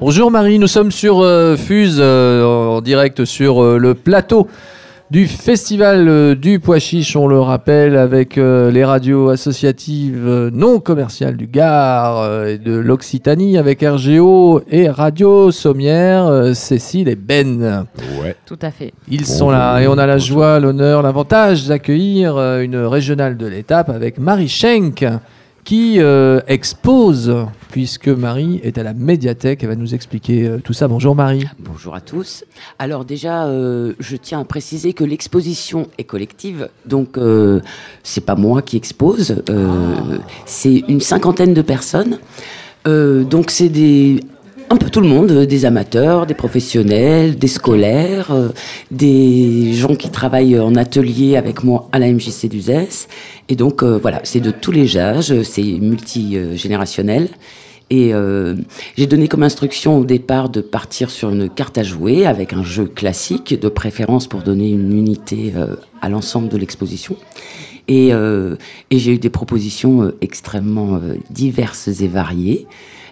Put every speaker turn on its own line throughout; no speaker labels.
Bonjour Marie, nous sommes sur euh, Fuse euh, en direct sur euh, le plateau du Festival euh, du Pois Chiche, on le rappelle, avec euh, les radios associatives euh, non commerciales du Gard euh, et de l'Occitanie, avec RGO et Radio Sommière, euh, Cécile et Ben.
Ouais.
Tout à fait.
Ils sont là et on a la joie, l'honneur, l'avantage d'accueillir euh, une régionale de l'étape avec Marie Schenk qui euh, expose, puisque Marie est à la médiathèque. Elle va nous expliquer euh, tout ça. Bonjour Marie.
Bonjour à tous. Alors déjà, euh, je tiens à préciser que l'exposition est collective, donc c'est pas moi qui expose, euh, c'est une cinquantaine de personnes. Donc c'est des un peu tout le monde, euh, des amateurs, des professionnels, des scolaires, euh, des gens qui travaillent en atelier avec moi à la MJC d'Uzès. Et donc euh, voilà, c'est de tous les âges, c'est multigénérationnel. Et euh, j'ai donné comme instruction au départ de partir sur une carte à jouer avec un jeu classique, de préférence pour donner une unité à l'ensemble de l'exposition. Et, et j'ai eu des propositions extrêmement diverses et variées.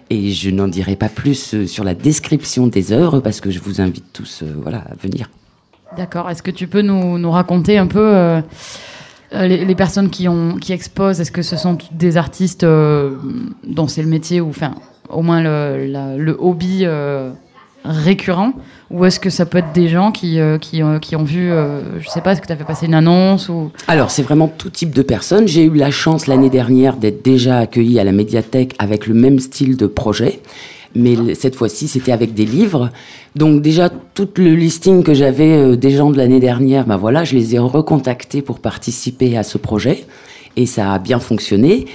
Et je n'en dirai pas plus euh, sur la description des œuvres parce que je vous invite tous euh, voilà, à venir.
D'accord. Est-ce que tu peux nous, raconter un peu euh, les, personnes qui, exposent? Est-ce que ce sont des artistes dont c'est le métier ou enfin au moins le, hobby récurrent? Ou est-ce que ça peut être des gens qui, euh, qui, euh, qui ont vu, euh, je sais pas, est-ce que tu as fait une annonce ou...
Alors, c'est vraiment tout type de personnes. J'ai eu la chance l'année dernière d'être déjà accueillie à la médiathèque avec le même style de projet. Mais cette fois-ci, c'était avec des livres. Donc déjà, tout le listing que j'avais euh, des gens de l'année dernière, bah voilà, je les ai recontactés pour participer à ce projet. Et ça a bien fonctionné.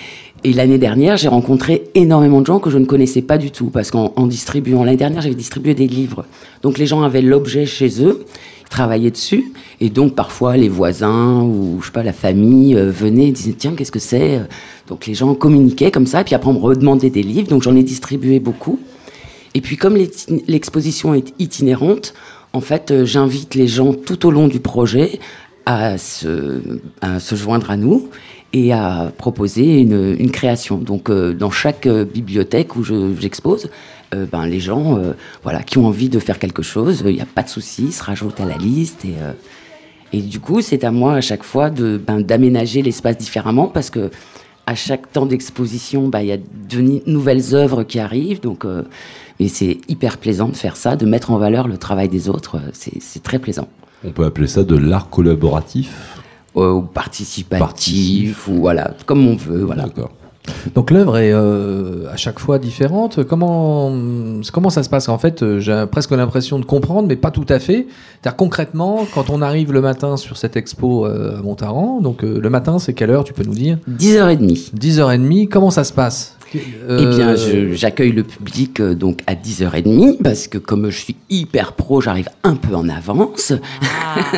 Et l'année dernière, j'ai rencontré énormément de gens que je ne connaissais pas du tout. Parce qu'en en distribuant, l'année dernière, j'avais distribué des livres. Donc les gens avaient l'objet chez eux, ils travaillaient dessus. Et donc parfois, les voisins ou, je sais pas, la famille euh, venaient et disaient, tiens, qu'est-ce que c'est Donc les gens communiquaient comme ça. Et puis après, on me redemandait des livres. Donc j'en ai distribué beaucoup. Et puis comme l'ex- l'exposition est itinérante, en fait, euh, j'invite les gens tout au long du projet à se, joindre à nous et à proposer une, création. Donc euh, dans chaque euh, bibliothèque où je- j'expose, euh, ben, les gens voilà, qui ont envie de faire quelque chose, il n'y a pas de souci, ils se rajoutent à la liste. Et, et du coup, c'est à moi à chaque fois de, ben, d'aménager l'espace différemment parce que à chaque temps d'exposition, ben, il y a de nouvelles œuvres qui arrivent. Donc, mais c'est hyper plaisant de faire ça, de mettre en valeur le travail des autres. c'est très plaisant.
On peut appeler ça de l'art collaboratif.
Euh, ou participatif, ou voilà, comme on veut. Voilà.
D'accord.
Donc l'œuvre est euh, à chaque fois différente. Comment, comment ça se passe? En fait, euh, j'ai presque l'impression de comprendre, mais pas tout à fait. C'est-à-dire concrètement, quand on arrive le matin sur cette expo euh, à Montaran, donc euh, le matin, c'est quelle heure Tu peux nous dire?
10h30.
10h30, comment ça se passe?
Eh bien, je- j'accueille le public euh, donc à 10h30 parce que comme je suis hyper pro, j'arrive un peu en avance.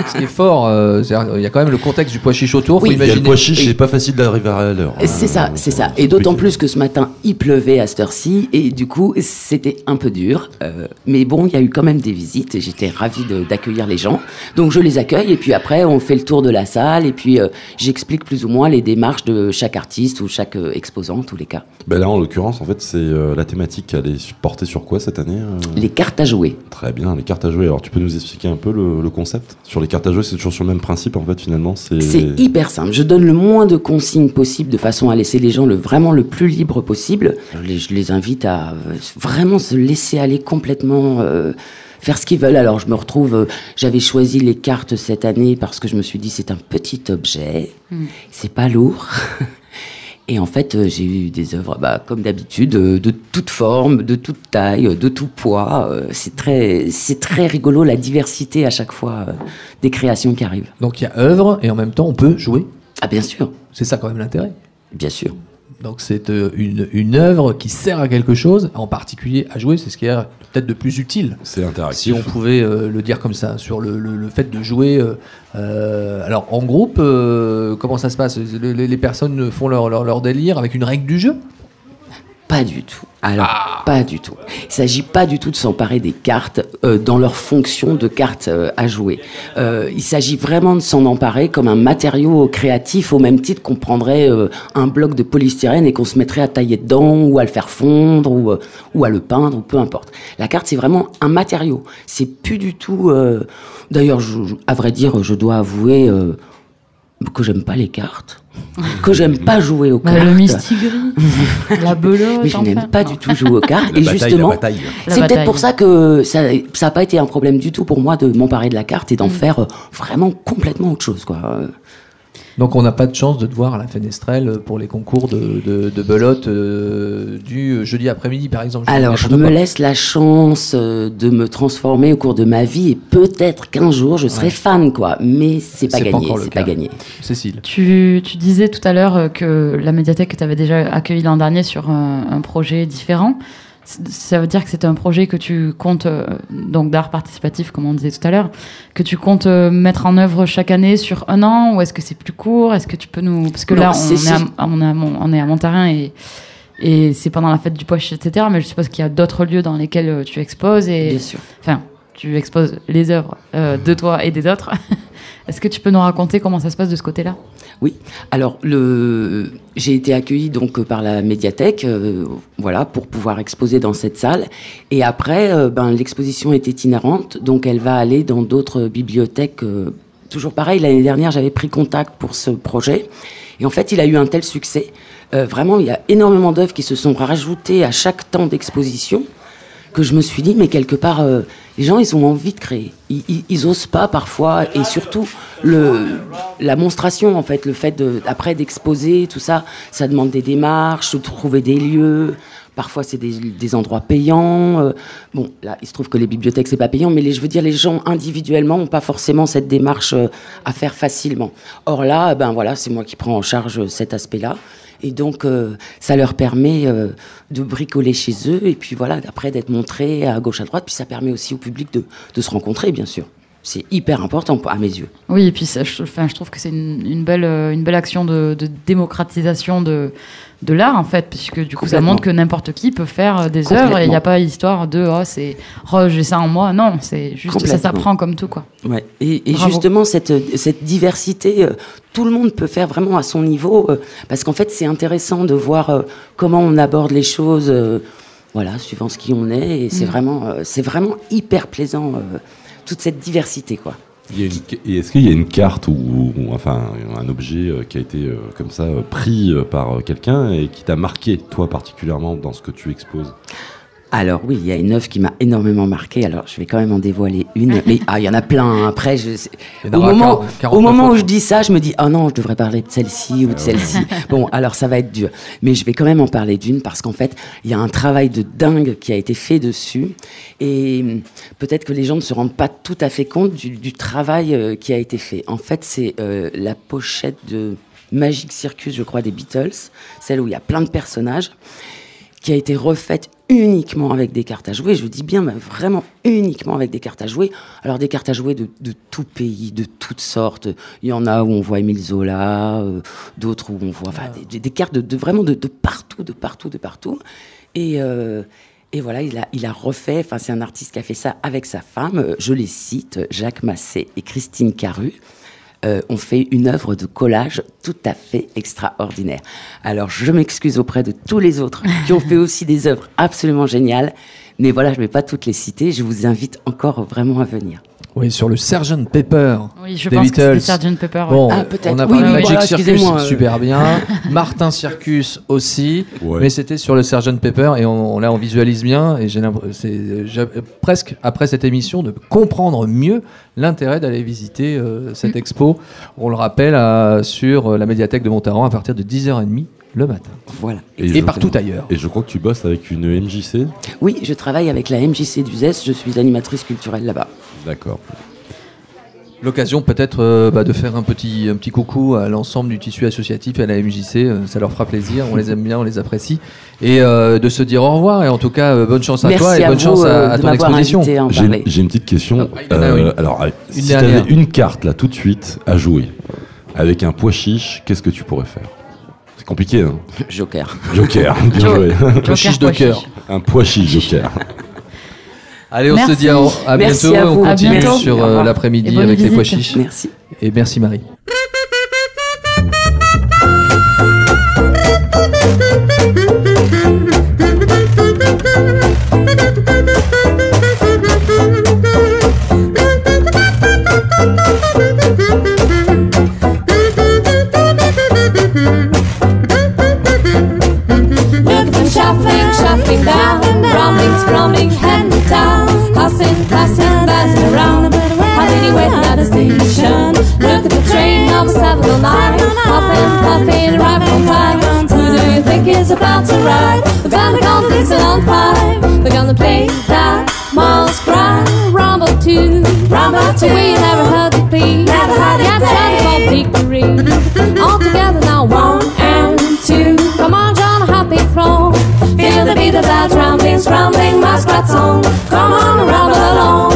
Ce qui est fort, euh, il y a quand même le contexte du pois chiche autour.
Oui.
faut
Il y a le pois chiche, c'est pas facile d'arriver à l'heure.
Et C'est ça, c'est ça. Et d'autant plus que ce matin, il pleuvait à cette heure-ci, et du coup, c'était un peu dur. Euh, mais bon, il y a eu quand même des visites, et j'étais ravie de- d'accueillir les gens. Donc je les accueille, et puis après, on fait le tour de la salle, et puis euh, j'explique plus ou moins les démarches de chaque artiste ou chaque euh, exposant, en tous les cas.
Ben là, en l'occurrence, en fait, c'est euh, la thématique. Elle est portée sur quoi cette année euh
Les cartes à jouer.
Très bien, les cartes à jouer. Alors, tu peux nous expliquer un peu le, le concept Sur les cartes à jouer, c'est toujours sur le même principe, en fait, finalement. C'est
C'est hyper simple. Je donne le moins de consignes possible de façon à laisser les gens le, vraiment le plus libre possible. Je les, je les invite à euh, vraiment se laisser aller complètement. euh, faire ce qu'ils veulent. Alors je me retrouve, euh, j'avais choisi les cartes cette année parce que je me suis dit c'est un petit objet, c'est pas lourd. Et en fait, euh, j'ai eu des œuvres, bah, comme d'habitude, euh, de toute forme, de toute taille, de tout poids. Euh, C'est très, c'est très rigolo la diversité à chaque fois des créations qui arrivent.
Donc il y a œuvre et en même temps on peut jouer.
Ah bien sûr,
C'est ça quand même l'intérêt.
bien sûr.
Donc c'est euh, une, une œuvre qui sert à quelque chose, en particulier à jouer, c'est ce qui est peut-être de plus utile.
c'est
Si
interactif.
on pouvait euh, le dire comme ça, sur le, le- le fait de jouer. euh, alors en groupe, euh, comment ça se passe? Le- les, les personnes font leur, leur, leur délire avec une règle du jeu?
Pas du tout. Alors, pas du tout. Il s'agit pas du tout de s'emparer des cartes euh, dans leur fonction de cartes euh, à jouer. Euh, il s'agit vraiment de s'en emparer comme un matériau créatif au même titre qu'on prendrait euh, un bloc de polystyrène et qu'on se mettrait à tailler dedans ou à le faire fondre ou, ou à le peindre ou peu importe. La carte, c'est vraiment un matériau. C'est plus du tout... D'ailleurs, à vrai dire, je dois avouer que j'aime pas les cartes, que j'aime pas jouer aux
Bah,
cartes.
le mistigris, la belote.
Mais je n'aime pas du tout jouer aux cartes.
La
et
bataille,
justement, c'est peut-être pour ça que ça n'a pas été un problème du tout pour moi de m'emparer de la carte et d'en faire euh, vraiment complètement autre chose. Quoi.
Donc on n'a pas de chance de te voir à la fenestrelle pour les concours de, de, de belote euh, du jeudi après-midi par exemple.
Alors, je me
quoi.
laisse la chance euh, de me transformer au cours de ma vie et peut-être qu'un jour je serai fan, quoi. Mais c'est pas
C'est pas
gagné, c'est pas gagné.
Cécile.
Tu, tu disais tout à l'heure euh, que la médiathèque que tu avais déjà accueillie l'an dernier sur un, un projet différent. Ça veut dire que c'est un projet que tu comptes, euh, donc d'art participatif, comme on disait tout à l'heure, que tu comptes euh, mettre en œuvre chaque année sur un an, ou est-ce que c'est plus court? Est-ce que tu peux nous. Parce que
Non,
là, on est, à, on, est à Mont- on est à Montarin et, et c'est pendant la fête du poche, etc. Mais je suppose qu'il y a d'autres lieux dans lesquels euh, tu exposes et.
Bien sûr.
Enfin, tu exposes les œuvres euh, de toi et des autres. Est-ce que tu peux nous raconter comment ça se passe de ce côté-là?
Alors, le... j'ai été accueillie donc euh, par la médiathèque, euh, voilà, pour pouvoir exposer dans cette salle. Et après, euh, ben, l'exposition est itinérante, donc elle va aller dans d'autres bibliothèques. toujours pareil, l'année dernière, j'avais pris contact pour ce projet. Et en fait, il a eu un tel succès. Vraiment, il y a énormément d'œuvres qui se sont rajoutées à chaque temps d'exposition que je me suis dit, mais quelque part, euh, les gens, ils ont envie de créer. Ils, ils, osent pas parfois, et surtout le, la monstration, en fait, le fait de, après d'exposer, tout ça, ça demande des démarches, de trouver des lieux. Parfois, c'est des, endroits payants. euh, bon, là, il se trouve que les bibliothèques, c'est pas payant, mais je veux dire, les gens individuellement n'ont pas forcément cette démarche euh, à faire facilement. Or là, ben voilà, c'est moi qui prends en charge cet aspect-là. Et donc, euh, ça leur permet de bricoler chez eux et puis voilà, après d'être montré à gauche, à droite. Puis ça permet aussi au public de se rencontrer, bien sûr. C'est hyper important à mes yeux.
Oui, et puis ça, je, enfin, je trouve que c'est une, une belle, euh, une belle action de, de démocratisation de, de l'art, en fait, puisque du coup, ça montre que n'importe qui peut faire euh, des œuvres et il n'y a pas histoire de oh, c'est oh, j'ai ça en moi. Non, c'est juste ça s'apprend comme tout, quoi.
Ouais. Et, justement, cette, cette diversité, euh, tout le monde peut faire vraiment à son niveau, euh, parce qu'en fait, c'est intéressant de voir euh, comment on aborde les choses, voilà, suivant ce qui on est, et c'est
Mm.
vraiment, c'est vraiment hyper plaisant, toute cette diversité, quoi.
Est-ce qu'il y a une carte ou, enfin un objet euh, qui a été euh, comme ça euh, pris par quelqu'un et qui t'a marqué toi particulièrement dans ce que tu exposes?
Alors oui, il y a une œuvre qui m'a énormément marqué. Alors je vais quand même en dévoiler une. Mais ah, il y en a plein. hein. Après, je, au moment,
40, 49
au moment où je dis ça, je me dis ah non, je devrais parler de celle-ci ou de celle-ci. bon, alors ça va être dur. Mais je vais quand même en parler d'une parce qu'en fait, il y a un travail de dingue qui a été fait dessus. Et hum, peut-être que les gens ne se rendent pas tout à fait compte du, du travail euh, qui a été fait. En fait, c'est euh, la pochette de Magic Circus, je crois, des Beatles, celle où il y a plein de personnages qui a été refaite uniquement avec des cartes à jouer. Je dis bien, mais vraiment uniquement avec des cartes à jouer. Alors des cartes à jouer de, de tout pays, de toutes sortes. Il y en a où on voit Émile Zola, euh, d'autres où on voit enfin, des, des cartes de, de- vraiment de, de partout, de partout, de partout. Et, euh, et voilà, il a, il a refait. Enfin, c'est un artiste qui a fait ça avec sa femme. euh, Je les cite, Jacques Massé et Christine Caru. Euh, ont fait une œuvre de collage tout à fait extraordinaire. Alors, je m'excuse auprès de tous les autres qui ont fait aussi des œuvres absolument géniales, mais voilà, je ne vais pas toutes les citer. Je vous invite encore vraiment à venir.
Oui, sur le Sgt Pepper.
Oui, je
des
pense que c'était
Beatles.
Sgt Pepper. ouais.
Bon,
Ah, peut-être.
on a parlé
oui,
de Magic
voilà,
Circus,
euh.
super bien. Martin Circus aussi,
Ouais.
mais c'était sur le Sgt Pepper et on, là on visualise bien et j'ai j'ai presque après cette émission de comprendre mieux l'intérêt d'aller visiter euh, cette
Mm.
expo. On le rappelle à- sur euh, la médiathèque de Montaran à partir de 10h30 le matin
Voilà.
et, partout ailleurs.
Et je crois que tu bosses avec une MJC.
Oui, je travaille avec la MJC d'Uzès. Je suis animatrice culturelle là-bas.
D'accord.
L'occasion peut-être euh, bah, de faire un petit, un petit coucou à l'ensemble du tissu associatif et à la MJC, euh, ça leur fera plaisir, on les aime bien, on les apprécie, et euh, de se dire au revoir, et en tout cas euh, bonne chance à
Merci
toi et
à
bonne
vous
chance à,
euh,
ton exposition.
J'ai une petite question.
Ah, il y en a une.
alors,
Une
si
dernière.
t'avais une carte là tout de suite à jouer avec un pois chiche, qu'est-ce que tu pourrais faire? Compliqué. Hein.
Joker.
Joker, bien
Jo-
joué.
Pois chiche de cœur.
Un pois chiche Joker.
Allez, on se dit à, bientôt.
à.
On
À
continue
bientôt.
sur euh, l'après-midi avec les pois
visite.
chiches.
Merci.
Et merci Marie.
About to ride? We're gonna go Dixon on five. We're gonna play that Miles cry, rumble two, rumble two. We never heard it be, never heard it yeah, for victory. All together now, one and two. Come on, John, happy throne. Feel the beat of that rumbling, scrambling muskrat song. Come on, rumble along.